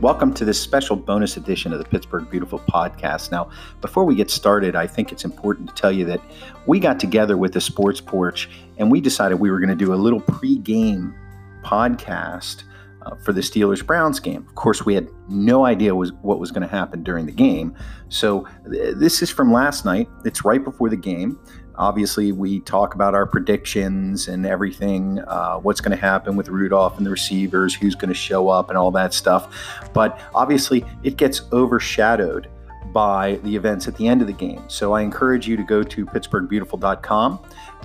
Welcome to this special bonus edition of the Pittsburgh Beautiful podcast. Now, before we get started, I think it's important to tell you that we got together with the Sports Porch and we decided we were going to do a little pre-game podcast uh, for the Steelers Browns game. Of course, we had no idea was what was going to happen during the game. So th- this is from last night. It's right before the game. Obviously, we talk about our predictions and everything, uh, what's going to happen with Rudolph and the receivers, who's going to show up, and all that stuff. But obviously, it gets overshadowed by the events at the end of the game. So I encourage you to go to pittsburghbeautiful.com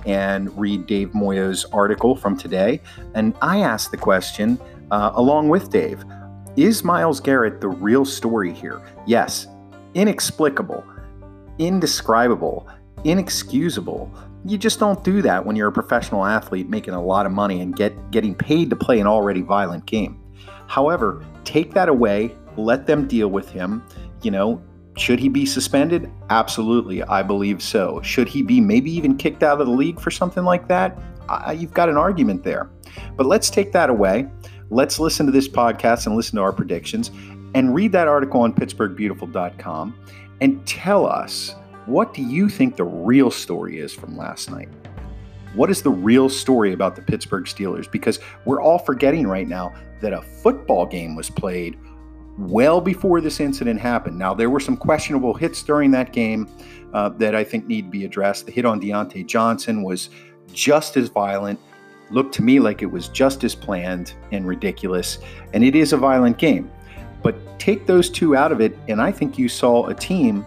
and read Dave Moyo's article from today. And I asked the question, uh, along with Dave, is Myles Garrett the real story here? Yes, inexplicable, indescribable inexcusable. You just don't do that when you're a professional athlete making a lot of money and get getting paid to play an already violent game. However, take that away, let them deal with him. You know, should he be suspended? Absolutely, I believe so. Should he be maybe even kicked out of the league for something like that? I, you've got an argument there. But let's take that away. Let's listen to this podcast and listen to our predictions and read that article on pittsburghbeautiful.com and tell us what do you think the real story is from last night? What is the real story about the Pittsburgh Steelers? Because we're all forgetting right now that a football game was played well before this incident happened. Now, there were some questionable hits during that game uh, that I think need to be addressed. The hit on Diontae Johnson was just as violent, looked to me like it was just as planned and ridiculous, and it is a violent game. But take those two out of it, and I think you saw a team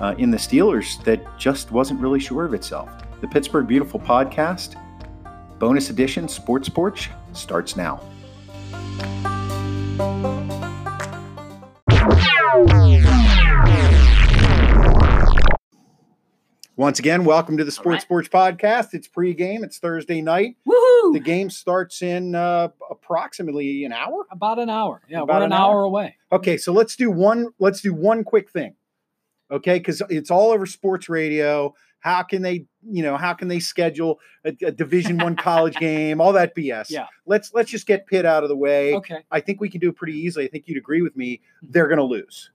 uh, in the Steelers that just wasn't really sure of itself. The Pittsburgh Beautiful podcast, bonus edition, Sports Porch, starts now. Once again, welcome to the Sports right. Porch podcast. It's pregame. It's Thursday night. Woohoo! The game starts in uh, approximately an hour. About an hour. Yeah, About we're an, an hour. hour away. Okay, so let's do one. Let's do one quick thing okay? Because it's all over sports radio. How can they you know how can they schedule a, a division one college game? All that bs yeah. Let's let's just get pitt out of the way. Okay. I think we can do it pretty easily. I think you'd agree with me. Mm-hmm. they're going to lose.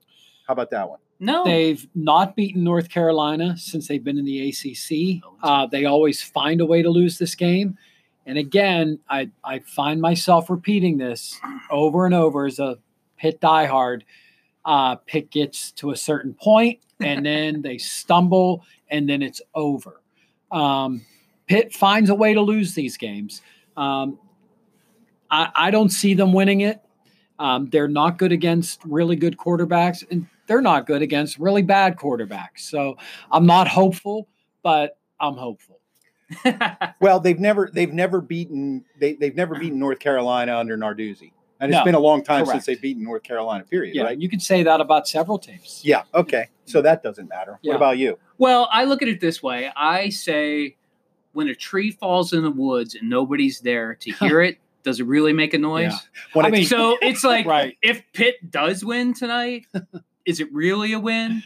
How about that one? No. They've not beaten north carolina since they've been in the acc oh, uh, they always find a way to lose this game. And again i i find myself repeating this over and over as a Pitt diehard uh, Pitt gets to a certain point and then they stumble and then it's over. Um, Pitt finds a way to lose these games. Um, I, I, don't see them winning it. Um, they're not good against really good quarterbacks, and they're not good against really bad quarterbacks. So I'm not hopeful, but I'm hopeful. well, they've never they've never beaten they, they've never beaten North Carolina under Narduzzi. And it's been a long time correct. since they've beaten North Carolina, period, yeah, right? You could say that about several teams. Yeah. Okay. So that doesn't matter. Yeah. What about you? Well, I look at it this way. I say when a tree falls in the woods and nobody's there to hear it, does it really make a noise? Yeah. I mean, so it's like right. if Pitt does win tonight, is it really a win?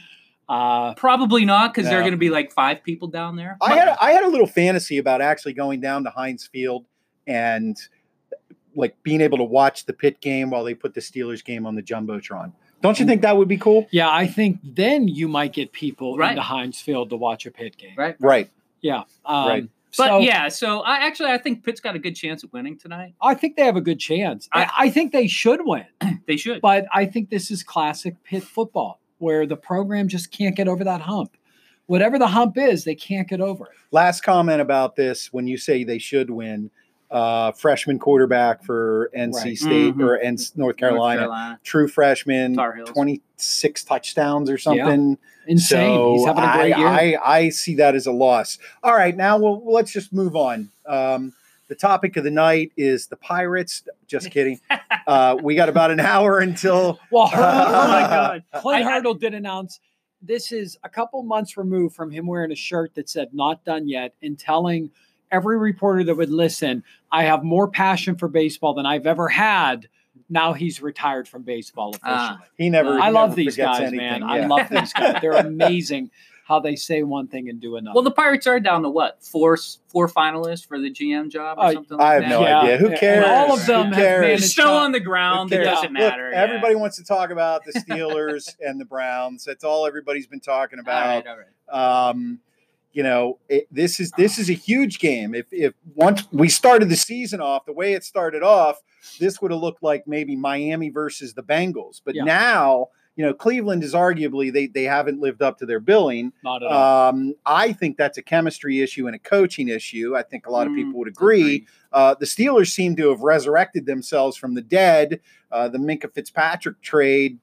Uh, Probably not because no. there are going to be like five people down there. I had a, I had a little fantasy about actually going down to Heinz Field and – like being able to watch the Pitt game while they put the Steelers game on the jumbotron. Don't you think that would be cool? Yeah, I think then you might get people right. into Heinz Field to watch a Pitt game. Right. Right. Yeah. Um, right. But so, yeah, so I actually I think Pitt's got a good chance of winning tonight. I think they have a good chance. I, I think they should win. they should. But I think this is classic Pitt football, where the program just can't get over that hump. Whatever the hump is, they can't get over it. Last comment about this: when you say they should win, uh, freshman quarterback for NC right. State mm-hmm. or N- North, Carolina, North Carolina, true freshman, 26 touchdowns or something. Yeah. Insane. So He's having a great I, year. I, I, see that as a loss. All right, now we'll, let's just move on. Um, the topic of the night is the Pirates. Just kidding. Uh, we got about an hour until. Well, uh, oh my God. Clint Hurdle did announce this is a couple months removed from him wearing a shirt that said "not done yet" and telling – every reporter that would listen, I have more passion for baseball than I've ever had. Now he's retired from baseball ah. officially. Uh, he never. I he love never these guys, anything. man. Yeah. I love these guys. They're amazing. how they say one thing and do another. Well, the Pirates are down to what four four finalists for the GM job or Uh, something. Like I have that? no Yeah. idea. Who And cares? all of them Who have cares? still on the ground. It doesn't Look, matter. yeah. everybody wants to talk about the Steelers and the Browns. That's all everybody's been talking about. right, all right. Um, you know, it, this is this is a huge game. If if once we started the season off the way it started off, this would have looked like maybe Miami versus the Bengals. But Yeah. now, you know, Cleveland is arguably they they haven't lived up to their billing. Not at all. Um, I think that's a chemistry issue and a coaching issue. I think a lot of Mm, people would agree. Uh, the Steelers seem to have resurrected themselves from the dead. Uh, the Minkah Fitzpatrick trade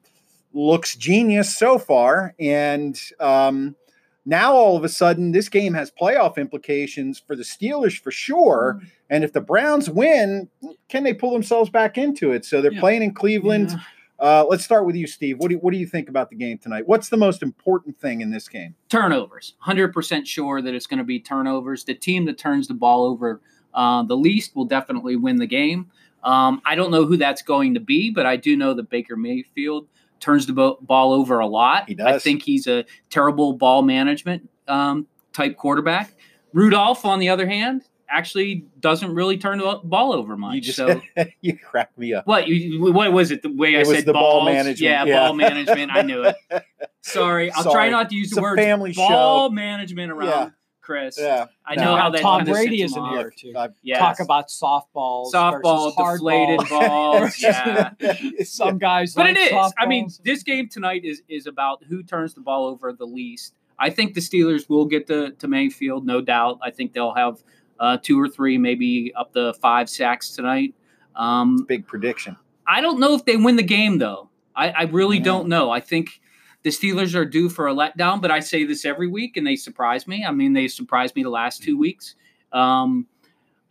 looks genius so far, and um, now all of a sudden, this game has playoff implications for the Steelers for sure. Mm. And if the Browns win, can they pull themselves back into it? So they're Yeah. playing in Cleveland. Yeah. Uh, let's start with you, Steve. What do you, what do you think about the game tonight? What's the most important thing in this game? turnovers. Hundred percent sure that it's going to be turnovers. The team that turns the ball over uh, the least will definitely win the game. Um, I don't know who that's going to be, but I do know that Baker Mayfield turns the bo- ball over a lot. He I think he's a terrible ball management um, type quarterback. Rudolph, on the other hand, actually doesn't really turn the ball over much. You just so you crack me up. what? You, what was it? The way I It was said the ball management, Yeah, yeah. ball management. I knew it. Sorry, I'll try not to use It's the word family ball show. management around Yeah. Chris. Yeah, I No. know how Uh, that Tom Brady is in here too. Yes. Talk about softballs, softball, versus deflated balls. balls. yeah. Some guys, But like it is. I mean, this game tonight is is about who turns the ball over the least. I think the Steelers will get to, to Mayfield, no doubt. I think they'll have uh, two or three, maybe up to five sacks tonight. Um, big prediction. I don't know if they win the game, though. I, I really Yeah. don't know. I think the Steelers are due for a letdown, but I say this every week, and they surprise me. I mean, they surprised me the last two weeks. Um,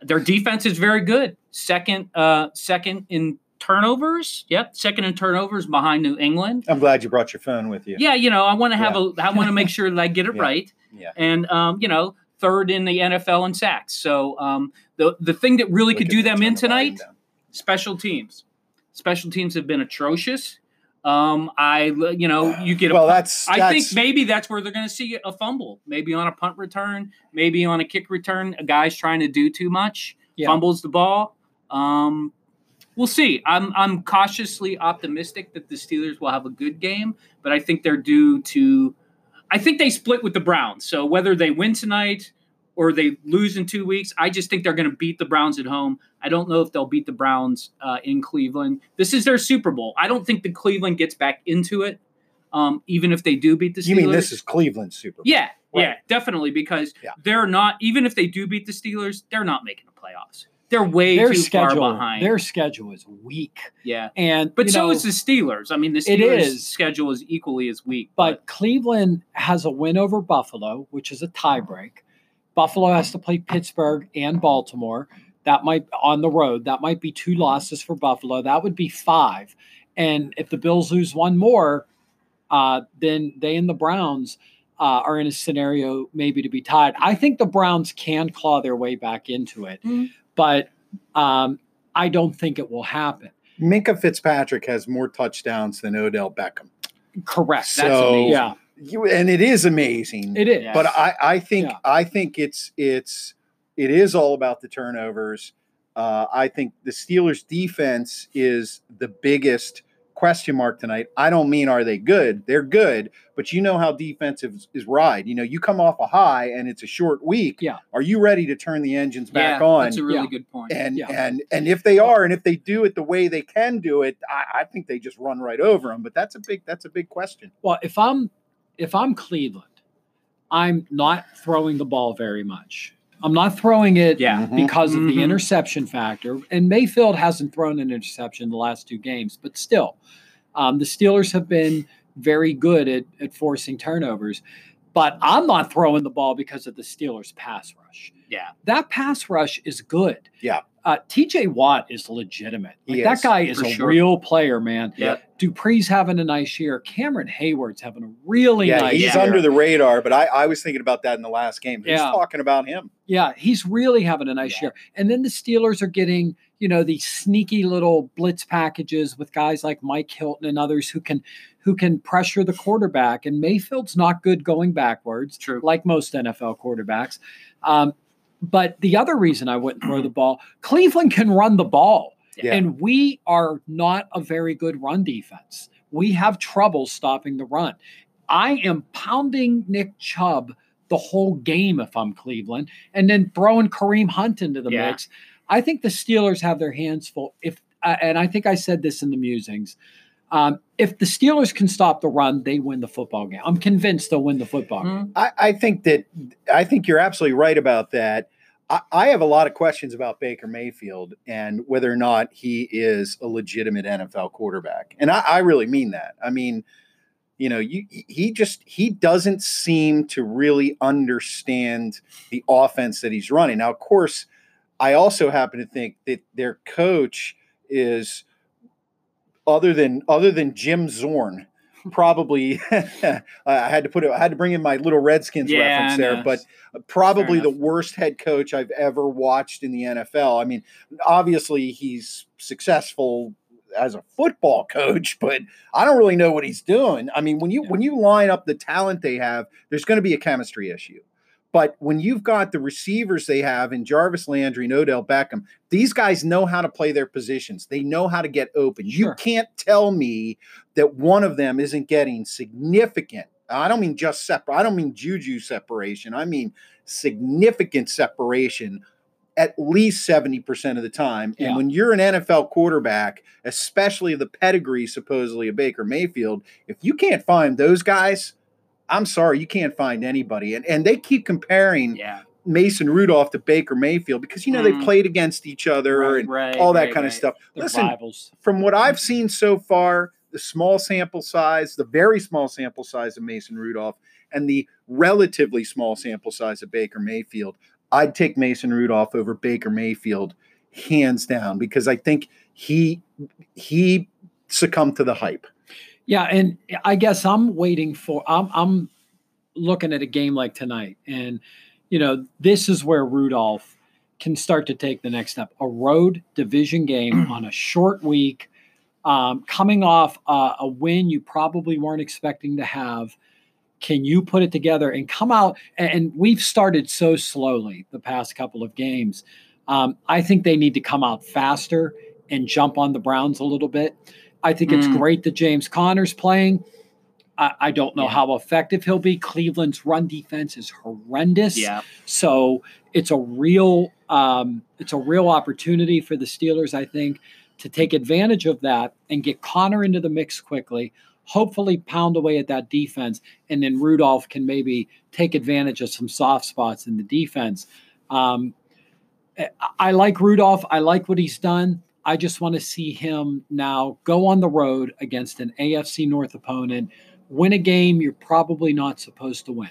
their defense is very good. Second, uh, second in turnovers. Yep, second in turnovers behind New England. I'm glad you brought your phone with you. Yeah, you know, I want to have a. I want to make sure that I get it Yeah. right. Yeah. And um, you know, third in the NFL in sacks. So um, the the thing that really could do them in tonight special teams. Special teams have been atrocious. Um, I, you know, you get a. Well, that's. I that's, think maybe that's where they're going to see a fumble. Maybe on a punt return, maybe on a kick return. A guy's trying to do too much, Yeah. fumbles the ball. Um, we'll see. I'm I'm cautiously optimistic that the Steelers will have a good game, but I think they're due to. I think they split with the Browns. So whether they win tonight or they lose in two weeks, I just think they're going to beat the Browns at home. I don't know if they'll beat the Browns uh, in Cleveland. This is their Super Bowl. I don't think the Cleveland gets back into it, um, even if they do beat the Steelers. You mean this is Cleveland Super Bowl? Yeah, yeah, definitely because Yeah. they're not. Even if they do beat the Steelers, they're not making the playoffs. They're way their too schedule, far behind. their schedule is weak, yeah, and but so know, is the Steelers. I mean, the Steelers' is. schedule is equally as weak. But Cleveland has a win over Buffalo, which is a tiebreak. Buffalo has to play Pittsburgh and Baltimore. That might on the road. That might be two losses for Buffalo. That would be five. And if the Bills lose one more, uh, then they and the Browns uh, are in a scenario maybe to be tied. I think the Browns can claw their way back into it, Mhm. but um, I don't think it will happen. Minkah Fitzpatrick has more touchdowns than Odell Beckham. Correct. That's So amazing. yeah, you, and it is amazing. it is. Yeah. but I, I think Yeah. I think it's it's it is all about the turnovers. Uh, I think the Steelers' defense is the biggest question mark tonight. I don't mean are they good? They're good, but you know how defensive is, ride. You know, you come off a high and it's a short week. Yeah. Are you ready to turn the engines back yeah, on? That's a really Yeah. good point. and Yeah. and and if they are, and if they do it the way they can do it, I, I think they just run right over them. But that's a big that's a big question. Well, if I'm if I'm Cleveland, I'm not throwing the ball very much. I'm not throwing it yeah, Mhm. because of Mhm. the interception factor. And Mayfield hasn't thrown an interception the last two games, but still, um, the Steelers have been very good at, at forcing turnovers. But I'm not throwing the ball because of the Steelers' pass rush. Yeah. That pass rush is good. Yeah. uh, TJ Watt is legitimate. Like, He that is, guy is a sure. real player, man. Yeah. Dupree's having a nice year. Cameron Heyward's having a really yeah, nice he's year. under the radar, but I, I was thinking about that in the last game. Who's Yeah. talking about him? Yeah, he's really having a nice Yeah. year. And then the Steelers are getting, you know, these sneaky little blitz packages with guys like Mike Hilton and others who can who can pressure the quarterback. And Mayfield's not good going backwards, True. like most NFL quarterbacks. Um, but the other reason I wouldn't throw the ball, Cleveland can run the ball. Yeah. And we are not a very good run defense. We have trouble stopping the run. I am pounding Nick Chubb the whole game if I'm Cleveland, and then throwing Kareem Hunt into the Yeah. mix. I think the Steelers have their hands full. If uh, and I think I said this in the musings. Um, if the Steelers can stop the run, they win the football game. I'm convinced they'll win the football game. Mm. I, I think that I think you're absolutely right about that. I, I have a lot of questions about Baker Mayfield and whether or not he is a legitimate NFL quarterback, and I, I really mean that. I mean, you know, you, he just he doesn't seem to really understand the offense that he's running. Now, of course, I also happen to think that their coach is other than other than Jim Zorn. Probably, I had to put it. I had to bring in my little Redskins Yeah, reference there, but probably the worst head coach I've ever watched in the NFL. I mean, obviously he's successful as a football coach, but I don't really know what he's doing. I mean, when you Yeah. when you line up the talent they have, there's going to be a chemistry issue. But when you've got the receivers they have in Jarvis Landry and Odell Beckham, these guys know how to play their positions. They know how to get open. You can't tell me that one of them isn't getting significant. I don't mean just separate. I don't mean juju separation. I mean significant separation at least 70% of the time. And Yeah. when you're an NFL quarterback, especially the pedigree supposedly of Baker Mayfield, if you can't find those guys, I'm sorry, you can't find anybody. And and they keep comparing Yeah. Mason Rudolph to Baker Mayfield because you know they Mm. played against each other Right, and right, all that right, kind of stuff. They're Listen, rivals. from what I've seen so far, the small sample size, the very small sample size of Mason Rudolph, and the relatively small sample size of Baker Mayfield, I'd take Mason Rudolph over Baker Mayfield hands down because I think he he succumbed to the hype. Yeah, and I guess I'm waiting for I'm I'm looking at a game like tonight, and you know this is where Rudolph can start to take the next step. A road division game on a short week, um, coming off uh, a win you probably weren't expecting to have. Can you put it together and come out? And, and we've started so slowly the past couple of games. Um, I think they need to come out faster and jump on the Browns a little bit. I think it's Mm. great that James Conner's playing. I, I don't know Yeah. how effective he'll be. Cleveland's run defense is horrendous. Yeah. So it's a real um, it's a real opportunity for the Steelers, I think, to take advantage of that and get Conner into the mix quickly. Hopefully, pound away at that defense, and then Rudolph can maybe take advantage of some soft spots in the defense. Um, I- I like Rudolph. I like what he's done. I just want to see him now go on the road against an AFC North opponent, win a game you're probably not supposed to win,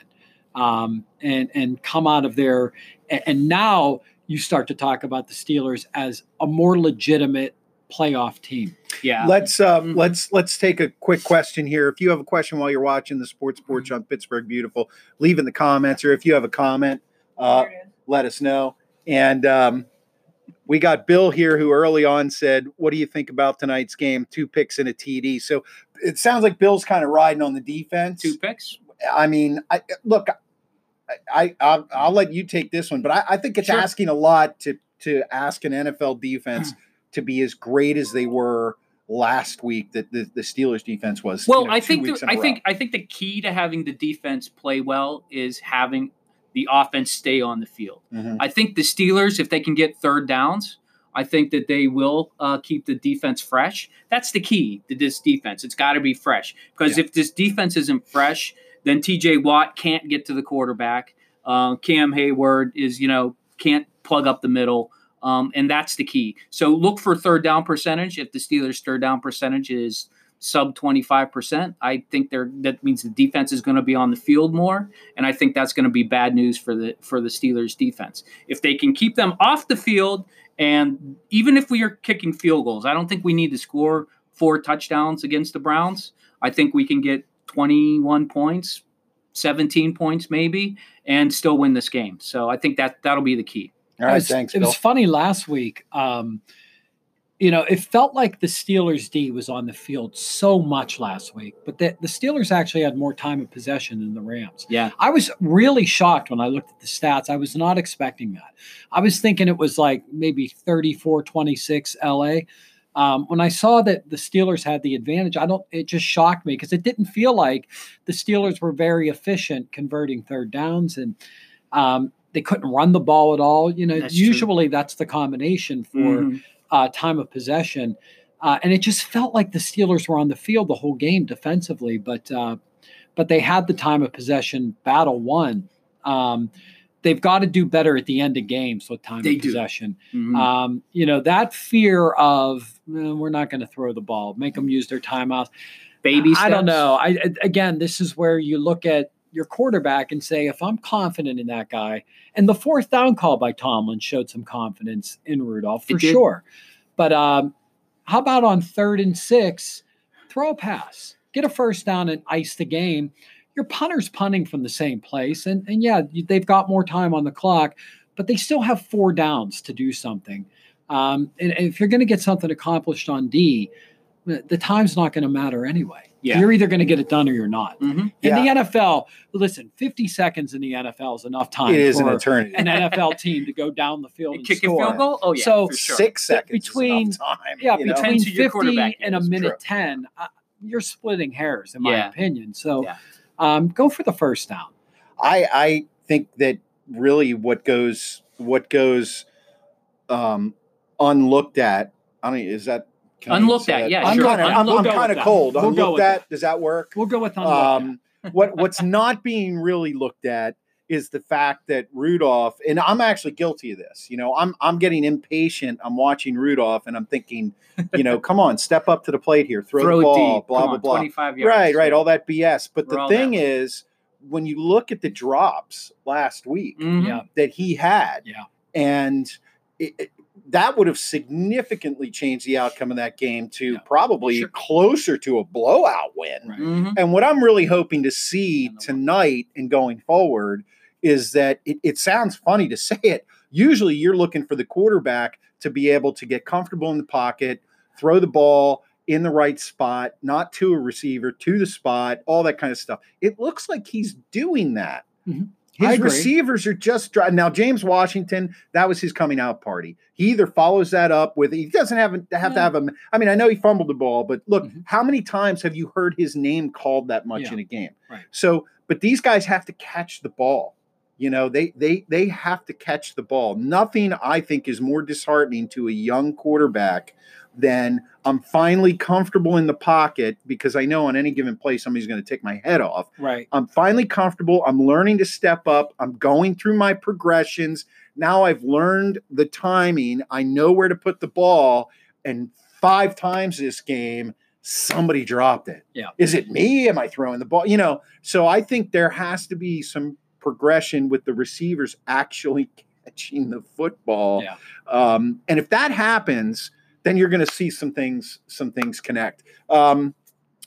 um, and and come out of there. And, and now you start to talk about the Steelers as a more legitimate playoff team. Yeah. Let's uh, Mhm. let's let's take a quick question here. If you have a question while you're watching the Sports Porch on Pittsburgh Beautiful, leave in the comments, or if you have a comment, uh, let us know. And um, we got Bill here, who early on said, "What do you think about tonight's game? Two picks and a TD." So it sounds like Bill's kind of riding on the defense. Two picks. I mean, I look, I, I I'll, I'll let you take this one, but I, I think it's Sure. asking a lot to to ask an NFL defense to be as great as they were last week that the, the Steelers defense was. Well, you know, I think the, I row. think I think the key to having the defense play well is having the offense stay on the field. Mhm. I think the Steelers, if they can get third downs, I think that they will uh, keep the defense fresh. That's the key to this defense. It's got to be fresh because Yeah. if this defense isn't fresh, then T.J. Watt can't get to the quarterback. Uh, Cam Heyward is, you know, can't plug up the middle. Um, and that's the key. So look for third down percentage. If the Steelers' third down percentage is sub 25%, I think they're that means the defense is going to be on the field more. And I think that's going to be bad news for the for the Steelers defense. If they can keep them off the field And even if we are kicking field goals, I don't think we need to score four touchdowns against the Browns. I think we can get 21 points, 17 points maybe, and still win this game. So I think that that'll be the key. All it was, thanks, It Bill. was funny last week. Um, you know, it felt like the Steelers D was on the field so much last week, but the, the Steelers actually had more time of possession than the Rams. Yeah. I was really shocked when I looked at the stats. I was not expecting that. I was thinking it was like maybe 34 26 LA. Um, when I saw that the Steelers had the advantage, I don't, it just shocked me because it didn't feel like the Steelers were very efficient converting third downs and um, they couldn't run the ball at all. You know, That's true. usually that's the combination for Mhm. Uh, time of possession. Uh, and it just felt like the Steelers were on the field the whole game defensively, but uh, but they had the time of possession battle won. Um, they've got to do better at the end of games with time They of possession. Mhm. Um, you know that fear of "Eh, we're not going to throw the ball, make them use their timeouts. Baby I don't know. I- again, this is where you look at your quarterback and say, if I'm confident in that guy, and the fourth down call by Tomlin showed some confidence in Rudolph for sure. But um, how about on third and six, throw a pass, get a first down, and ice the game. Your punter's punting from the same place, and and yeah, they've got more time on the clock, but they still have four downs to do something. Um, and, and if you're going to get something accomplished on D, the the time's not going to matter anyway. Yeah. You're either going to get it done or you're not. Mhm. In the NFL, listen, 50 seconds in the NFL is enough time It is an for eternity. an NFL team to go down the field and Kicking score. field goal? Oh yeah, So for sure. Six seconds Between- is time. Yeah, you know? between Depends who 50 and a minute True. 10, uh, you're splitting hairs, in my Yeah. opinion. So Yeah. um, go for the first down. I I think that really what goes what goes um unlooked at. I don't is that can I Unlooked say at, that? yeah, I'm sure. kind of I'm, We'll I'm kind of cold. We'll go unlooked with at. that. Does that work? We'll go with unlooked. Um, what what's not being really looked at is the fact that Rudolph and I'm actually guilty of this. You know, I'm I'm getting impatient. I'm watching Rudolph and I'm thinking, you know, come on, step up to the plate here, throw, Throw the it ball, deep. blah Come blah on, blah. 25 yards. Right, right, all that BS. But We're the thing is, when you look at the drops last week Mhm. Yeah. that he had, Yeah. and it, it- that would have significantly changed the outcome of that game to Yeah. probably Sure. closer to a blowout win. Right. Mhm. And what I'm really hoping to see And the one- tonight and going forward is that it, it sounds funny to say it. Usually you're looking for the quarterback to be able to get comfortable in the pocket, throw the ball in the right spot, not to a receiver, to the spot, all that kind of stuff. It looks like he's doing that. Mhm. His receivers are just dry. Now, James Washington, that was his coming out party. He either follows that up with, he doesn't have, to have to Yeah. have a, I mean, I know he fumbled the ball, but look, Mhm. how many times have you heard his name called that much Yeah. in a game? Right. So, but these guys have to catch the ball. You know, they they they have to catch the ball. Nothing I think is more disheartening to a young quarterback than I'm finally comfortable in the pocket because I know on any given play somebody's going to take my head off. Right. I'm finally comfortable. I'm learning to step up. I'm going through my progressions. Now I've learned the timing. I know where to put the ball. And five times this game, somebody dropped it. Yeah. Is it me? Am I throwing the ball? You know, so I think there has to be some progression with the receivers actually catching the football. Yeah. Um, and if that happens, then you're going to see some things, some things connect. Um,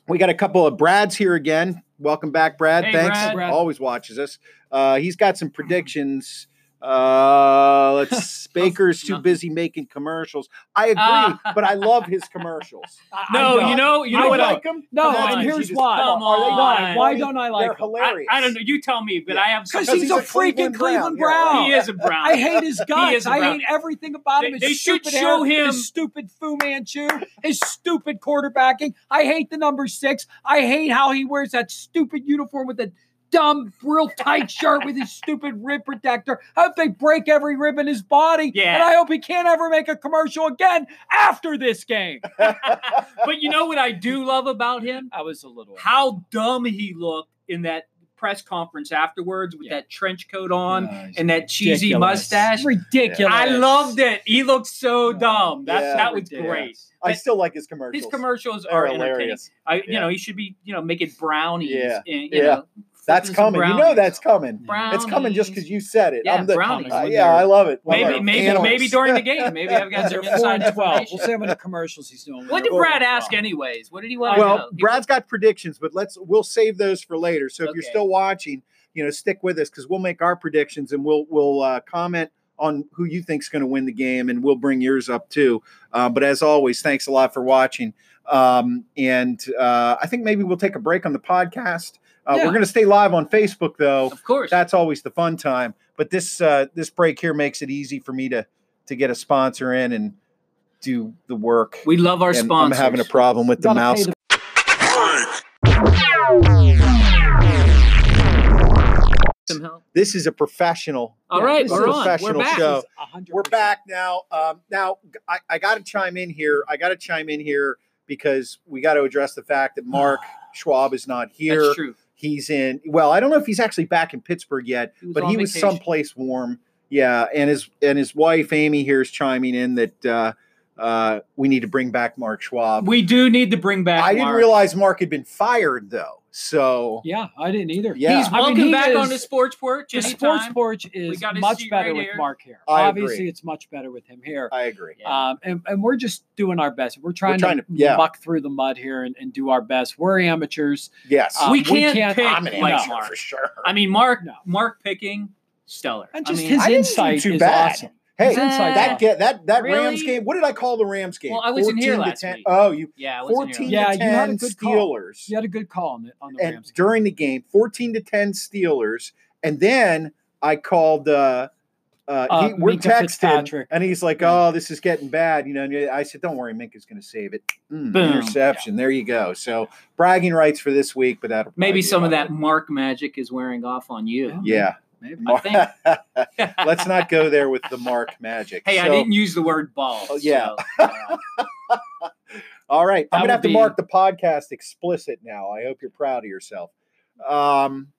we got a couple of Brads here again. Welcome back, Brad. Hey, Thanks. Brad. Brad. Always watches us. Uh, he's got some predictions. Uh, let's. Baker's too busy making commercials. I agree, Ah. but I love his commercials. No, I you know, you know I what. I, like them? No, and here's why. come Are they not on. Why don't I like? They're him? hilarious. I, I don't know. You tell me, but Yeah. I have Because he's, he's a a freaking Cleveland Cleveland Brown. Brown. He is a Brown. I hate his guts. I hate everything about him. They- His they should show hair, him- his stupid Fu Manchu, his stupid quarterbacking. I hate the number six. I hate how he wears that stupid uniform with the dumb, real tight shirt with his stupid rib protector. I hope they break every rib in his body. Yeah. And I hope he can't ever make a commercial again after this game. But you know what I do love about him? I was a little. How dumb he looked in that press conference afterwards with Yeah. that trench coat on Uh, and that cheesy ridiculous. mustache. Ridiculous. I loved it. He looked so dumb. That's Yeah. that was Ridiculous. great. I But still like his commercials. His commercials They're are entertaining. hilarious. I, you know, he should be, you know, making brownies Yeah. and you Yeah. know That's flipping some coming. You know that's coming. Brownies. It's coming just because you said it. Yeah, I'm the, brownies. uh, yeah, I love it. Love Maybe, it. maybe, Analysts. maybe during the game. Maybe I've got some They're inside twelve. We'll see how many commercials he's doing. What did Brad ask 12. anyways? What did he want to well, know? He- Brad's got predictions, but let's we'll save those for later. So if you're still watching, you know, stick with us because we'll make our predictions and we'll we'll uh, comment on who you think's going to win the game, and we'll bring yours up too. Uh, but as always, thanks a lot for watching. Um, and uh, I think maybe we'll take a break on the podcast. Uh, Yeah. We're going to stay live on Facebook though. of course. That's always the fun time. But this uh, this break here makes it easy for me to to get a sponsor in and do the work. we love our And sponsors. I'm having a problem with the mouse. the- This is a professional. All right, this we're is a on. We're professional back. show. This is 100%. We're back now. Um, now I, I got to chime in here. I got to chime in here because we got to address the fact that Mark Schwab is not here. That's true. He's in. Well, I don't know if he's actually back in Pittsburgh yet, He but he was vacation. someplace warm. Yeah, and his and his wife Amy here is chiming in that uh, uh, we need to bring back Mark Schwab. We do need to bring back. I didn't realize Mark had been fired though. So Yeah, I didn't either. Yeah. He's I mean, welcome he back is- on the sports porch. The anytime. sports porch is much better right with here. Mark here. I Obviously, agree. it's much better with him here. I agree. Yeah. Um, and, and we're just doing our best. We're trying, trying to, to- yeah. muck through the mud here and, and do our best. We're amateurs. Yes, Um, we we can't, can't- pick I'm an amateur Mark. for sure. I mean, Mark. No. Mark picking stellar. And I just mean, his I didn't insight too is bad. awesome. Hey, His insight that get that that Really? Rams game. What did I call the Rams game? Well, I wasn't here last 10 week. Oh, you yeah, I wasn't fourteen here. Yeah, to you had a ten good call. Steelers, You had a good call on the, on the and Rams. game. during the game, fourteen to ten Steelers, and then I called. uh uh, Uh, he, we're Minkah texting, and he's like, Yeah. "Oh, this is getting bad," you know. And I said, "Don't worry, Minkah's going to save it." Mm, Boom. interception. There you go. So bragging rights for this week, but that Maybe some of that Mark magic is wearing off on you. Yeah. Maybe. I think- Let's not go there with the Mark magic. Hey, I didn't use the word balls. Oh, yeah. so, uh, All right, I'm gonna have would to be- mark the podcast explicit now. I hope you're proud of yourself. Um,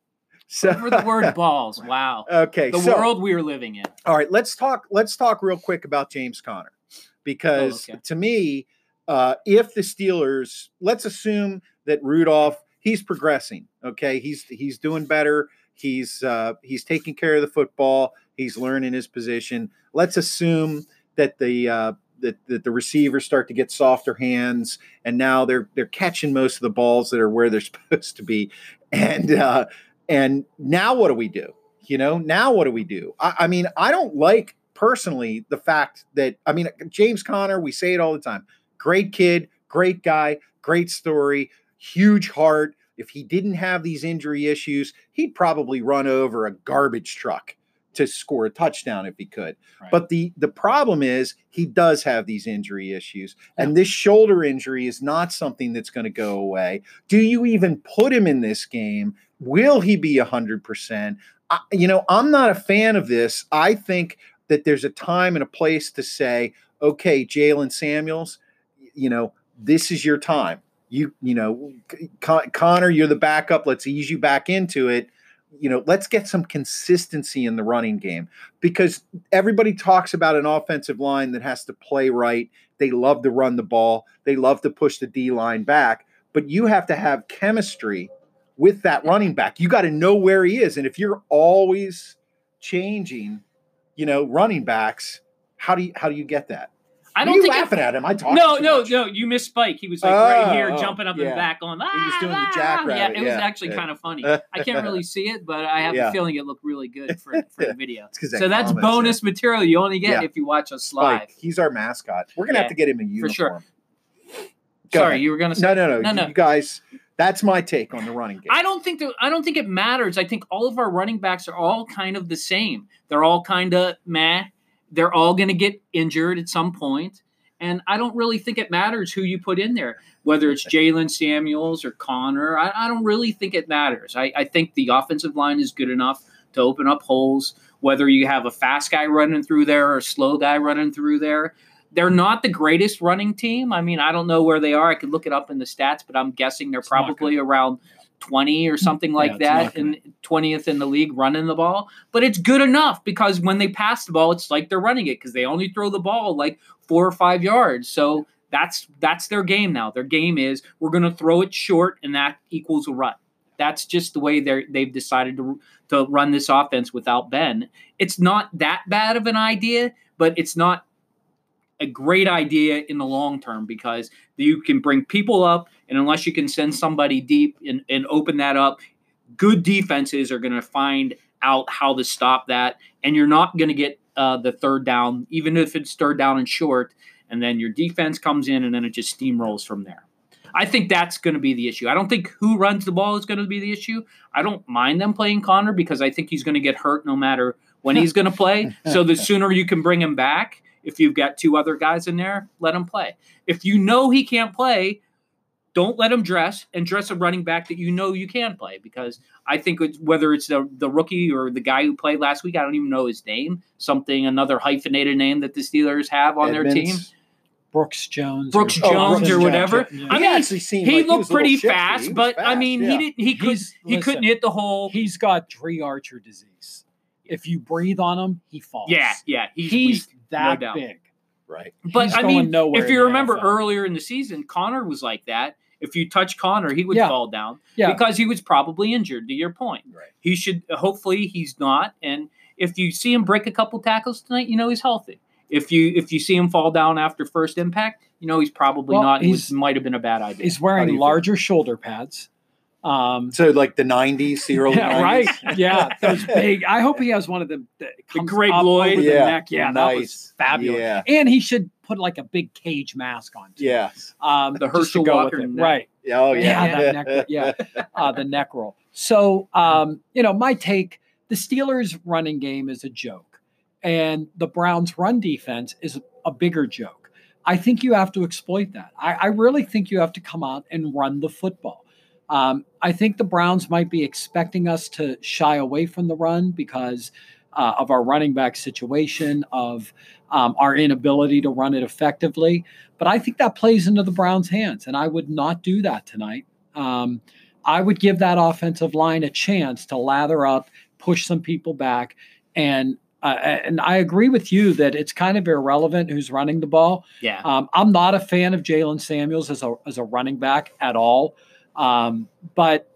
so for the word balls. Wow. okay, The so world we are living in. all right, let's talk. Let's talk real quick about James Conner because Oh, okay. to me, uh, if the Steelers, let's assume that Rudolph, he's progressing. Okay, he's he's doing better. He's uh, he's taking care of the football. He's learning his position. Let's assume that the uh, that, that the receivers start to get softer hands, and now they're they're catching most of the balls that are where they're supposed to be. And uh, and now what do we do? You know, now what do we do? I, I mean, I don't like personally the fact that I mean James Conner. We say it all the time. Great kid, great guy, great story, huge heart. If he didn't have these injury issues, he'd probably run over a garbage truck to score a touchdown if he could. Right. But the the problem is he does have these injury issues, and this shoulder injury is not something that's going to go away. Do you even put him in this game? Will he be hundred percent? You know, I'm not a fan of this. I think that there's a time and a place to say, okay, Jaylen Samuels, you know, this is your time. You, you know, Con- Conner, you're the backup. Let's ease you back into it. You know, let's get some consistency in the running game because everybody talks about an offensive line that has to play right. They love to run the ball, they love to push the D line back, but you have to have chemistry with that running back. You got to know where he is. And if you're always changing, you know, running backs, how do you how do you get that? I don't are you think. laughing at him. I talked. no, no, much. no. You missed Spike. He was like right here, Oh, jumping up yeah. and back on. He was doing the "Ah, jackrabbit, Yeah, it was actually yeah. kind of funny. I can't really see it, but I have Yeah. a feeling it looked really good for, for the video. That So that's bonus material you only get Yeah. if you watch us Spike, live. he's our mascot. We're gonna Yeah, have to get him a uniform. For sure. Go Sorry, ahead. you were gonna say. No, no, no, No, no. You guys, that's my take on the running game. I don't think that I don't think it matters. I think all of our running backs are all kind of the same. They're all kind of meh. They're all going to get injured at some point, and I don't really think it matters who you put in there, whether it's Jaylen Samuels or Conner. I, I don't really think it matters. I, I think the offensive line is good enough to open up holes. Whether you have a fast guy running through there or a slow guy running through there, they're not the greatest running team. I mean, I don't know where they are. I could look it up in the stats, but I'm guessing they're It's probably around 20 or something like not that, and 20th in the league running the ball. But it's good enough because when they pass the ball, it's like they're running it because they only throw the ball like four or five yards. So that's that's their game now. Their game is we're going to throw it short, and that equals a run. That's just the way they're they've decided to to run this offense without Ben. It's not that bad of an idea, but it's not a great idea in the long term because you can bring people up, and unless you can send somebody deep and, and open that up, good defenses are going to find out how to stop that, and you're not going to get uh, the third down, even if it's third down and short, and then your defense comes in, and then it just steamrolls from there. I think that's going to be the issue. I don't think who runs the ball is going to be the issue. I don't mind them playing Conner because I think he's going to get hurt no matter when he's going to play. So the sooner you can bring him back, if you've got two other guys in there, let him play. If you know he can't play, don't let him dress and dress a running back that you know you can play because I think it's, whether it's the, the rookie or the guy who played last week, I don't even know his name, something, another hyphenated name that the Steelers have on Edmunds. their team. Brooks Jones. Brooks or- Oh, Jones Brooks or Jones, whatever. yeah. I He mean, actually seemed he like looked was a little pretty fast, He was but I mean, yeah. he didn't. He could. He's- He couldn't hit the hole. He's got Dri Archer disease. If you breathe on him, he falls. Yeah, yeah, he's, he's, weak, that doubt. big. right. But he's I mean, nowhere if you remember NFL. earlier in the season, Conner was like that. If you touch Conner, he would Yeah. fall down Yeah. because he was probably injured. To your point, Right. he should. Hopefully, he's not. And if you see him break a couple tackles tonight, you know he's healthy. If you if you see him fall down after first impact, you know he's probably Well, not. It was, he's- might have been a bad idea. He's wearing you feel? larger shoulder pads. Um, So like the '90s, the early yeah, 90s. right. Yeah, those big. I hope he has one of them that comes Greg up Lloyd. over the Yeah, neck. Yeah, that was nice. fabulous. Yeah. And he should put like a big cage mask on. Too. Yeah. um, The just to Herschel go with Walker neck. right? Oh yeah. Yeah, that neck, yeah, uh, the neck roll. So, um, you know, my take: the Steelers' running game is a joke, and the Browns' run defense is a bigger joke. I think you have to exploit that. I, I really think you have to come out and run the football. Um, I think the Browns might be expecting us to shy away from the run because uh, of our running back situation, of um, our inability to run it effectively. But I think that plays into the Browns' hands, and I would not do that tonight. Um, I would give that offensive line a chance to lather up, push some people back, and uh, and I agree with you that it's kind of irrelevant who's running the ball. yeah. Um, I'm not a fan of Jaylen Samuels as a as a running back at all. Um, but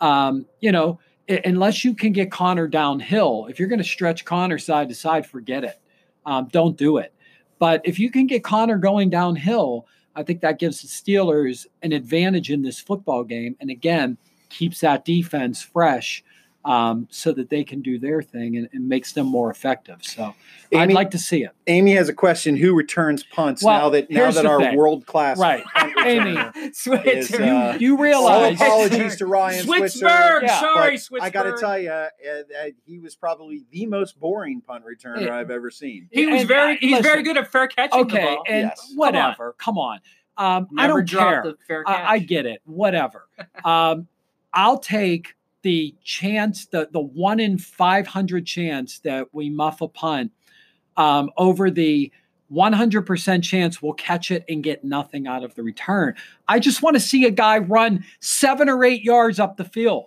um, you know, unless you can get Conner downhill, if you're going to stretch Conner side to side, forget it. Um, don't do it. But if you can get Conner going downhill, I think that gives the Steelers an advantage in this football game, and again, keeps that defense fresh. Um, so that they can do their thing and, and makes them more effective. So I'd Amy, like to see it. Amy has a question: Who returns punts Well, now that now that our world class Right. Amy, Switch. is, you- uh, You All realize apologies to Ryan Switzer. Yeah. Sorry, but Switchberg. I got to tell you, uh, that he was probably the most boring punt returner Yeah. I've ever seen. He was And, very. uh, He's very good at fair catching. the okay, ball. and Yes. Come whatever. Come on. Um, I don't care. the fair catch. I, I get it. Whatever. um, I'll take the chance, the the one in five hundred chance that we muff a punt um, over the 100% chance we'll catch it and get nothing out of the return. I just want to see a guy run seven or eight yards up the field.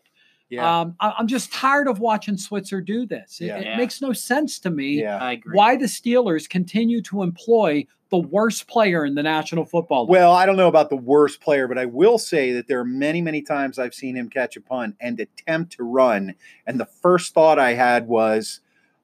Yeah, Um, I, am just tired of watching Switzer do this. It, Yeah. it Yeah. makes no sense to me yeah. I agree. why the Steelers continue to employ the worst player in the National Football League. Well, I don't know about the worst player, but I will say that there are many, many times I've seen him catch a punt and attempt to run, and the first thought I had was,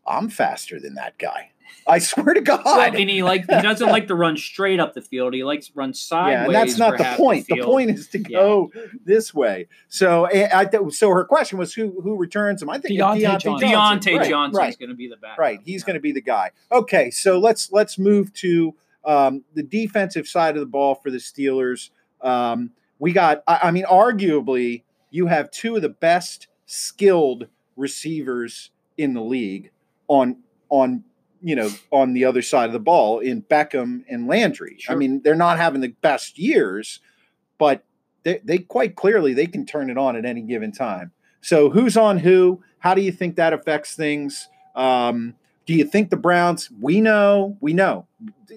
"I'm faster than that guy." I swear to Well, God. and he like he doesn't like to run straight up the field. He likes to run sideways. yeah, and that's not the point. The, field. point is to Yeah. go this way. So, eh, I, so her question was who who returns him? I think Diontae Diontae Johnson. Johnson. Diontae Right, Johnson's right. going to be the back. Right, he's going to be the guy. Okay, so let's let's move to um, the defensive side of the ball for the Steelers. Um, we got, I, I mean, arguably, you have two of the best skilled receivers in the league on on you know on the other side of the ball in Beckham and Landry. I mean, they're not having the best years, but they, they quite clearly they can turn it on at any given time. So who's on who? How do you think that affects things? Um, do you think the Browns? We know, we know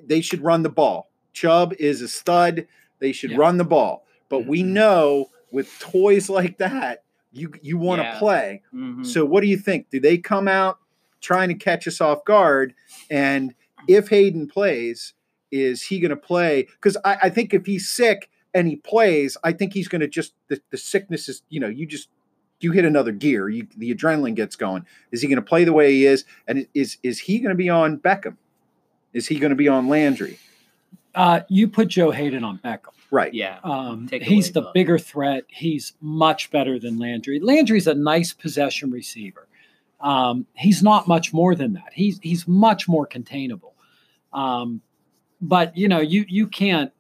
they should run the ball. Chubb is a stud. They should Yeah. run the ball. But we Mhm. know with toys like that, you you want to Yeah. play. Mhm. So what do you think? Do they come out trying to catch us off guard? And if Haden plays, is he going to play? Because I, I think if he's sick and he plays, I think he's going to just the, the sickness is you know you just you hit another gear. You, the adrenaline gets going. Is he going to play the way he is? And is is he going to be on Beckham? Is he going to be on Landry? Uh, you put Joe Haden on Beckham. Right. Yeah. Um, he's the the- bigger threat. He's much better than Landry. Landry's a nice possession receiver. Um, he's not much more than that. He's he's much more containable. Um, but you know, you you can't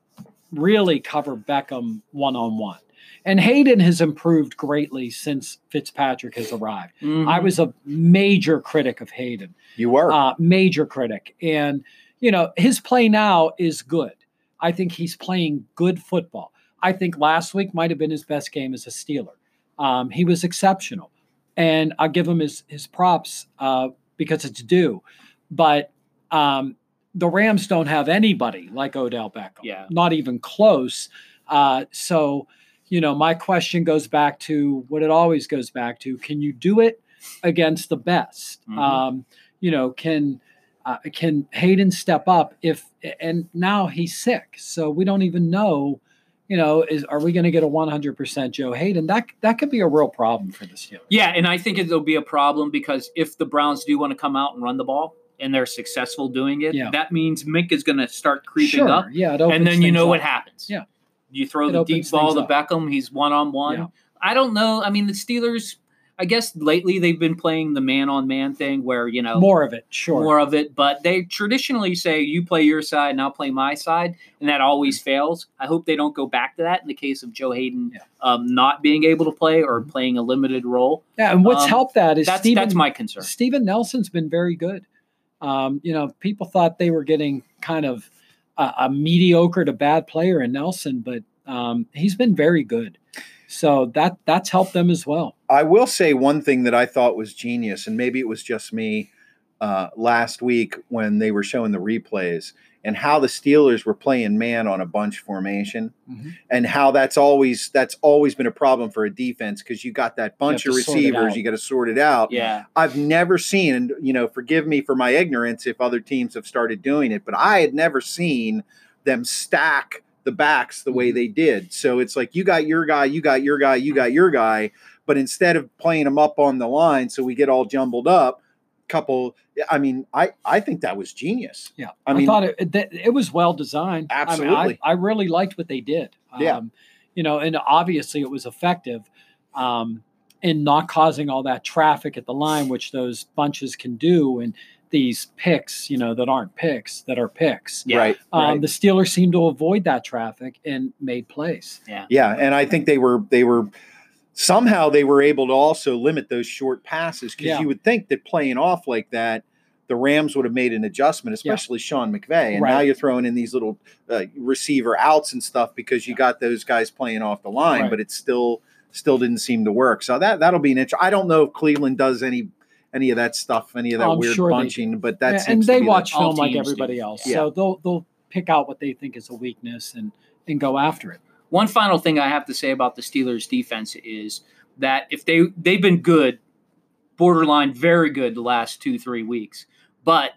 really cover Beckham one on one. And Haden has improved greatly since Fitzpatrick has arrived. Mhm. I was a major critic of Haden You were. uh, major critic. And, you know, his play now is good. I think he's playing good football. I think last week might have been his best game as a Steeler. Um, he was exceptional. And I'll give him his, his props uh, because it's due. But um, the Rams don't have anybody like Odell Beckham, Yeah. not even close. Uh, so, you know, my question goes back to what it always goes back to can you do it against the best? Mhm. Um, you know, can uh, can Haden step up if and now he's sick, so we don't even know. You know, is are we going to get a 100% Joe Haden? That that could be a real problem for the Steelers. Yeah, and I think it'll be a problem because if the Browns do want to come out and run the ball and they're successful doing it, Yeah. that means Mick is going to start creeping sure, up, yeah, and then you know what happens. Yeah. You throw It the deep ball to. Beckham. He's one on one. I don't know. I mean, the Steelers. I guess lately they've been playing the man on man thing, where you know More of it, sure. more of it, but they traditionally say you play your side and I'll play my side, and that always fails. I hope they don't go back to that in the case of Joe Haden Yeah. um, not being able to play or playing a limited role. yeah, and what's um, helped that is That's Steven, that's my concern. Steven Nelson's been very good. Um, you know, people thought they were getting kind of a, a mediocre to bad player in Nelson, but um, he's been very good. So that that's helped them as well. I will say one thing that I thought was genius, and maybe it was just me uh, last week when they were showing the replays and how the Steelers were playing man on a bunch formation, Mhm. and how that's always that's always been a problem for a defense because you got that bunch of receivers, you got to sort it out. Yeah, I've never seen, and you know, forgive me for my ignorance if other teams have started doing it, but I had never seen them stack the backs the Mm-hmm. way they did. So it's like you got your guy, you got your guy, you got your guy, but instead of playing them up on the line, so we get all jumbled up, couple. I mean, I I think that was genius. Yeah, I I, mean- thought it, that it was well designed. I, mean, Absolutely. I, I really liked what they did. Yeah. Um, you know, and obviously it was effective um, in not causing all that traffic at the line, which those bunches can do, and these picks, you know, that aren't picks, that are picks. Yeah. Right. Um, right. The Steelers seemed to avoid that traffic and made plays. yeah, Yeah, and I think they were they were somehow they were able to also limit those short passes because Yeah. you would think that playing off like that, the Rams would have made an adjustment, especially Sean McVay. And now you're throwing in these little uh, receiver outs and stuff because you got those guys playing off the line, Right. but it still still didn't seem to work. So that that'll be an interesting. I don't know if Cleveland does any any of that stuff, any of that I'm weird sure they bunching, but that Yeah, seems and to they be watch all film like teams do. everybody else, Yeah. so they'll they'll pick out what they think is a weakness and and go after it. One final thing I have to say about the Steelers defense is that if they they've been good, borderline very good the last two three weeks, but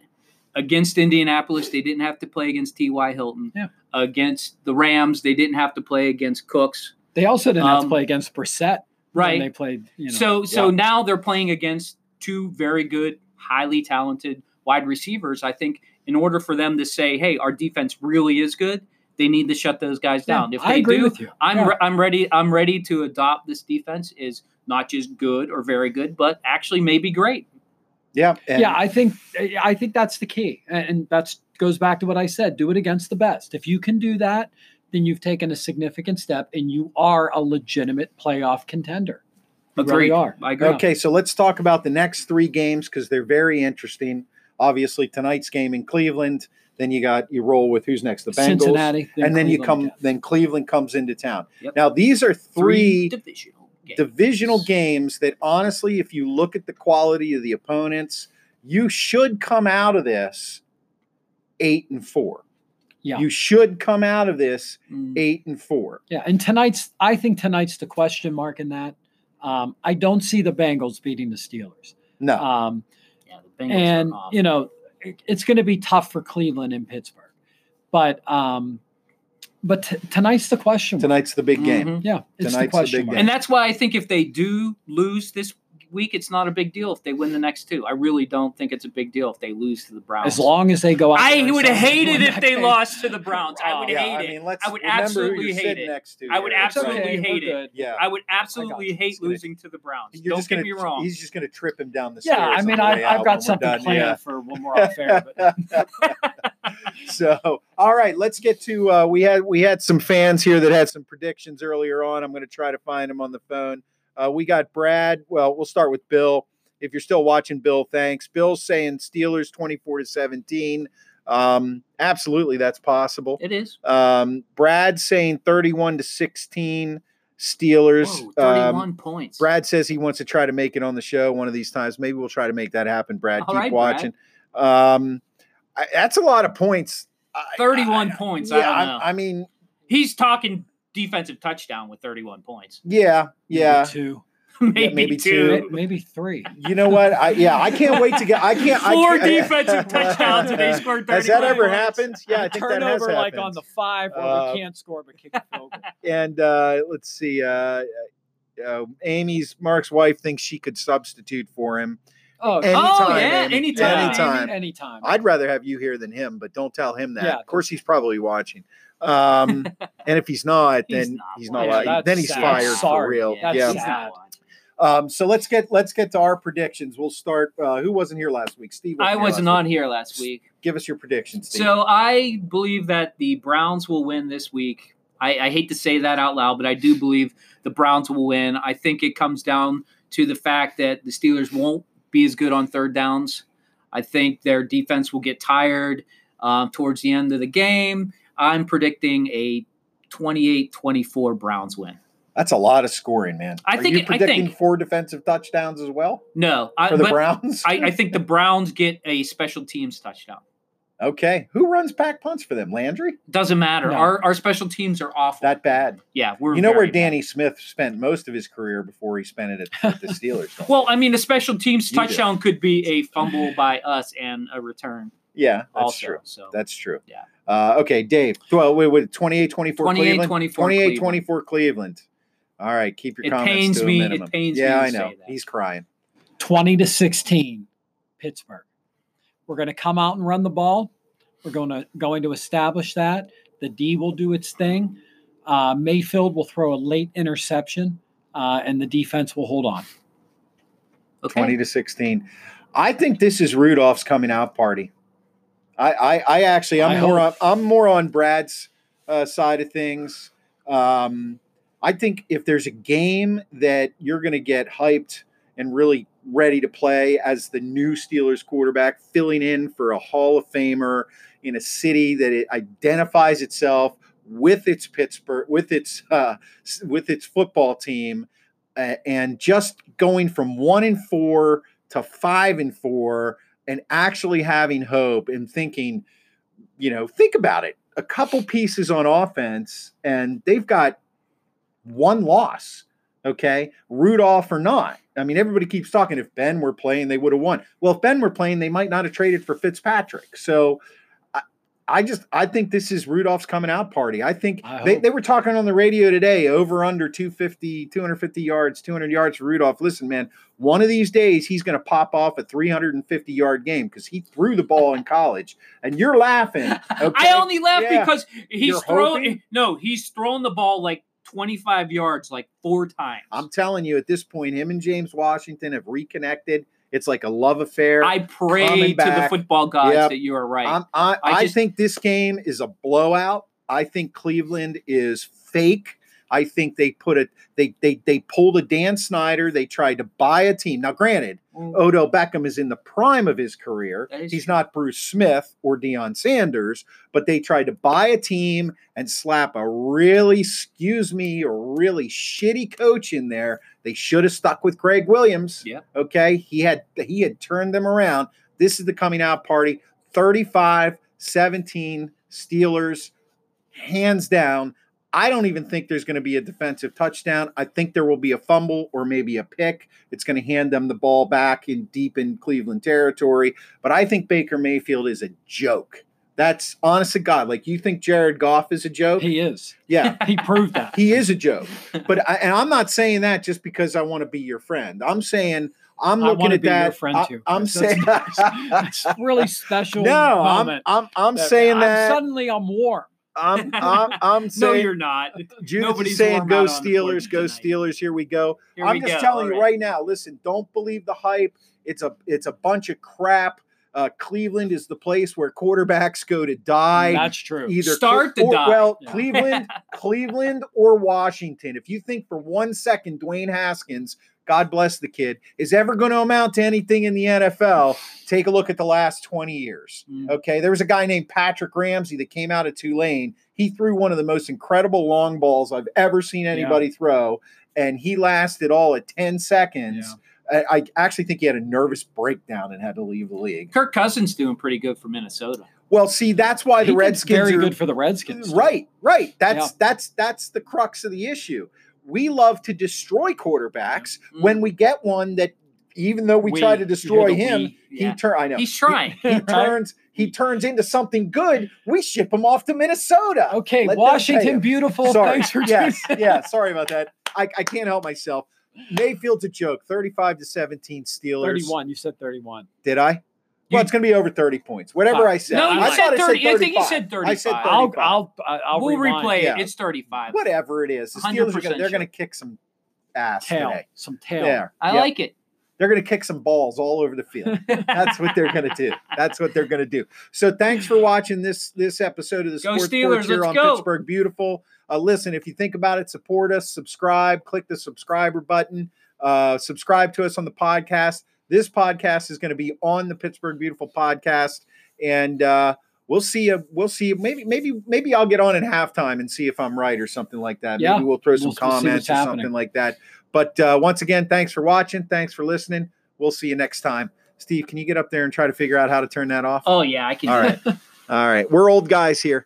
against Indianapolis they didn't have to play against T.Y. Hilton. Yeah. Against the Rams they didn't have to play against Cooks. They also didn't have to Um, play against Brissett. when Right. They played. You know, So so Yeah. now they're playing against two very good, highly talented wide receivers. I think in order for them to say, "Hey, our defense really is good," they need to shut those guys Yeah, down. If I they agree do, with you. I'm Yeah. re- I'm ready. I'm ready to adopt this defense is not just good or very good, but actually maybe great. yeah, and- yeah, I think I think that's the key, and and that's goes back to what I said: do it against the best. If you can do that, then you've taken a significant step, and you are a legitimate playoff contender. You Agreed. really are. I agree. Okay, so let's talk about the next three games because they're very interesting. Obviously, tonight's game in Cleveland. Then you got you roll with who's next, the Bengals, Cincinnati, then and then you come. again. Then Cleveland comes into town. Yep. Now these are three divisional games. divisional games that, honestly, if you look at the quality of the opponents, you should come out of this eight and four. Yeah. You should come out of this Mm. eight and four. Yeah, and tonight's I think tonight's the question mark in that. Um, I don't see the Bengals beating the Steelers. No, Um, Yeah, the Bengals and are you know it- it's going to be tough for Cleveland and Pittsburgh, but um, but t- tonight's the question. Tonight's the big game. Mhm. yeah, it's tonight's the the question. big game. And that's why I think if they do lose this week, it's not a big deal if they win the next two. I really don't think it's a big deal if they lose to the Browns. As long as they go out, I and would have say, hated if they game." lost to the Browns. I would Oh, Yeah, hate I it. mean, let's I would absolutely hate it. next to. I would here. It's okay, absolutely we're hate it. Yeah. I would absolutely got hate gonna- losing to the Browns. You're Don't just get gonna, me wrong. He's just going to trip him down the stairs. Yeah. I mean, I, way out I've got something done. planned Yeah. for when we're off air. So all right let's get to uh, we had we had some fans here that had some predictions earlier on i'm going to try to find them on the phone uh, we got brad well we'll start with bill if you're still watching bill thanks bill's saying steelers 24 to 17 um, absolutely that's possible it is. um, brad saying 31 to 16 steelers Whoa, um, 31 points. Brad says he wants to try to make it on the show one of these times. Maybe we'll try to make that happen, Brad. All Keep right, watching. Um, I, that's a lot of points. I- 31 I- points. Yeah, I don't know. I, I mean, He's talking defensive touchdown with 31 points. yeah, yeah. maybe two, maybe, maybe two. May- maybe three. You know what? I, yeah, I can't wait to get. I can't. I Four can't- defensive touchdowns and they scored 31 Has that ever points. happened? Yeah, I think that has turnover like on the five where Uh, we can't score but kick a field goal. and uh, let's see. Uh, uh, Amy's Mark's wife thinks she could substitute for him. Oh, Anytime, oh yeah, Amy. anytime. Anytime. anytime. I'd rather have you here than him, but don't tell him that. Yeah. Of course, he's probably watching. Um, and if he's not, He's then not he's not. Yeah, allowed- then he's sad. fired for real. That's yeah. he's sad. Um, so let's get let's get to our predictions. We'll start. Uh, who wasn't here last week? Steve. I wasn't here last not week. here last week. Give us your predictions, Steve. So I believe that the Browns will win this week. I, I hate to say that out loud, but I do believe the Browns will win. I think it comes down to the fact that the Steelers won't be as good on third downs. I think their defense will get tired um, towards the end of the game. I'm predicting a 28-24 Browns win. That's a lot of scoring, man. I Are think you predicting think- four defensive touchdowns as well No, I, for the Browns. I, I think the Browns get a special teams touchdown. Okay, who runs pack punts for them? Landry? Doesn't matter. No. Our our special teams are awful. That bad? yeah, we're you know where very bad. Danny Smith spent most of his career before he spent it at, at the Steelers. Well, I mean, a special teams You do. touchdown could be a fumble by us and a return. yeah, that's also, true. So That's true. Yeah. Uh, okay, Dave. Well, wait, wait, 28 24 28, Cleveland. 24 28 Cleveland. 24 Cleveland. All right, keep your It comments pains to a me- it minimum. pains me yeah, to I say know. that. He's crying. 20 to 16 Pittsburgh. We're going to come out and run the ball. We're going to going to establish that. The D will do its thing. Uh, Mayfield will throw a late interception, uh, and the defense will hold on. okay. 20 to 16. I think this is Rudolph's coming out party. I, I, I actually, I'm I more on. I'm more on Brad's uh, side of things. Um, I think if there's a game that you're going to get hyped and really ready to play as the new Steelers quarterback, filling in for a Hall of Famer in a city that it identifies itself with its Pittsburgh, with its uh, with its football team, uh, and just going from one and four to five and four, and actually having hope and thinking, you know, think about it. A couple pieces on offense, and they've got one loss. Okay, Rudolph or not. I mean, everybody keeps talking. If Ben were playing, they would have won. Well, if Ben were playing, they might not have traded for Fitzpatrick. So, I, I just I think this is Rudolph's coming out party. I think I they, they were talking on the radio today over under 250, 250 yards, 200 yards for Rudolph. Listen, man, one of these days he's going to pop off a 350 yard game because he threw the ball in college. And you're laughing. Okay? I only laugh Yeah. because he's throwing. No, he's throwing the ball like 25 yards, like four times. I'm telling you, at this point, him and James Washington have reconnected. It's like a love affair. I pray to the football gods Yep. that you are right. I'm, I, I I just- think this game is a blowout. I think Cleveland is fake. I think they put a they they they pulled a Dan Snyder. They tried to buy a team. Now, granted, mm. Odell Beckham is in the prime of his career. He's true. not Bruce Smith or Deion Sanders, but they tried to buy a team and slap a really, excuse me, a really shitty coach in there. They should have stuck with Gregg Williams. Yep. Okay. He had he had turned them around. This is the coming out party. 35 17 Steelers, hands down. I don't even think there's going to be a defensive touchdown. I think there will be a fumble or maybe a pick. It's going to hand them the ball back in deep in Cleveland territory. But I think Baker Mayfield is a joke. That's honest to God. Like you think Jared Goff is a joke? He is. yeah, He proved that. he is a joke. But I, and I'm not saying that just because I want to be your friend. I'm saying I'm looking at be your that. friend I, too, I'm saying That's It's really special no. I'm. I'm I'm that- saying I'm- that. suddenly I'm warm. I'm I'm I'm no, saying. you're not. Judith nobody's is saying go Steelers, go tonight. Steelers. Here we go. Here I'm we just go. telling you right now. Listen, don't believe the hype. It's a it's a bunch of crap. Uh, Cleveland is the place where quarterbacks go to die. That's true. Either Start to or- die. Well, Yeah. Cleveland, Cleveland, or Washington. If you think for one second Dwayne Haskins, God bless the kid, is ever going to amount to anything in the NFL, take a look at the last 20 years. Mm. Okay. There was a guy named Patrick Ramsey that came out of Tulane. He threw one of the most incredible long balls I've ever seen anybody throw, and he lasted all at 10 seconds. I, I actually think he had a nervous breakdown and had to leave the league. Kirk Cousins doing pretty good for Minnesota. Well, see, that's why He the Redskins very are good for the Redskins. Right, right. That's Yeah. that's that's the crux of the issue. We love to destroy quarterbacks Mm. when we get one that, even though we, We. try to destroy him, we? he Yeah. turn. I know He's trying. He, he Right? turns. He turns into something good. We ship him off to Minnesota. Okay, Let Washington, beautiful. Sorry. Thanks for yes, yeah. Sorry about that. I, I can't help myself. Mayfield's a joke. Thirty-five to seventeen Steelers. 31. You said 31. Did I? Well, it's going to be over thirty points. Whatever I said. No, you I said thought I 30 I think you 35. said I said 35. I'll, 35. I'll, I'll we'll rewind. replay Yeah. it. It's 35. whatever it is. The Steelers are 100% going they're going to kick some ass Tail. today. Some tail. There. I Yep. like it. They're going to kick some balls all over the field. That's what they're going to do. That's what they're going to do. So thanks for watching this this episode of the Go Sports Steelers, here on go. Pittsburgh Beautiful. Uh, listen, if you think about it, support us, subscribe, click the subscriber button, uh, subscribe to us on the podcast. This podcast is going to be on the Pittsburgh Beautiful podcast, and uh, we'll see you. We'll see you. Maybe, maybe, maybe I'll get on at halftime and see if I'm right or something like that. Yeah. Maybe we'll throw some We'll- we'll comments or happening. something like that. But uh, once again, thanks for watching. Thanks for listening. We'll see you next time. Steve, can you get up there and try to figure out how to turn that off? Oh, yeah, I can All right. All right. We're old guys here.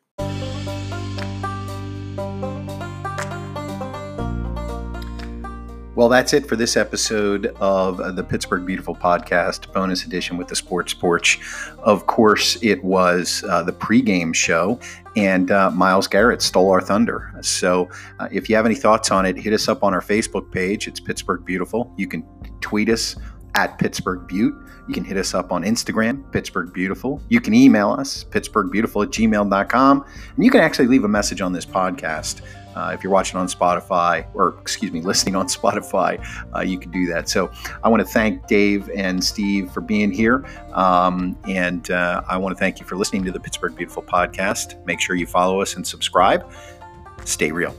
Well, that's it for this episode of the Pittsburgh Beautiful Podcast, bonus edition with the Sports Porch. Of course, it was uh, the pregame show, and uh, Myles Garrett stole our thunder. So, uh, if you have any thoughts on it, hit us up on our Facebook page. It's Pittsburgh Beautiful. You can tweet us at Pittsburgh Butte. You can hit us up on Instagram, Pittsburgh Beautiful. You can email us, pittsburghbeautiful at gmail.com. And you can actually leave a message on this podcast. Uh, if you're watching on Spotify, or excuse me, listening on Spotify, uh, you can do that. So I want to thank Dave and Steve for being here. Um, and uh, I want to thank you for listening to the Pittsburgh Beautiful podcast. Make sure you follow us and subscribe. Stay real.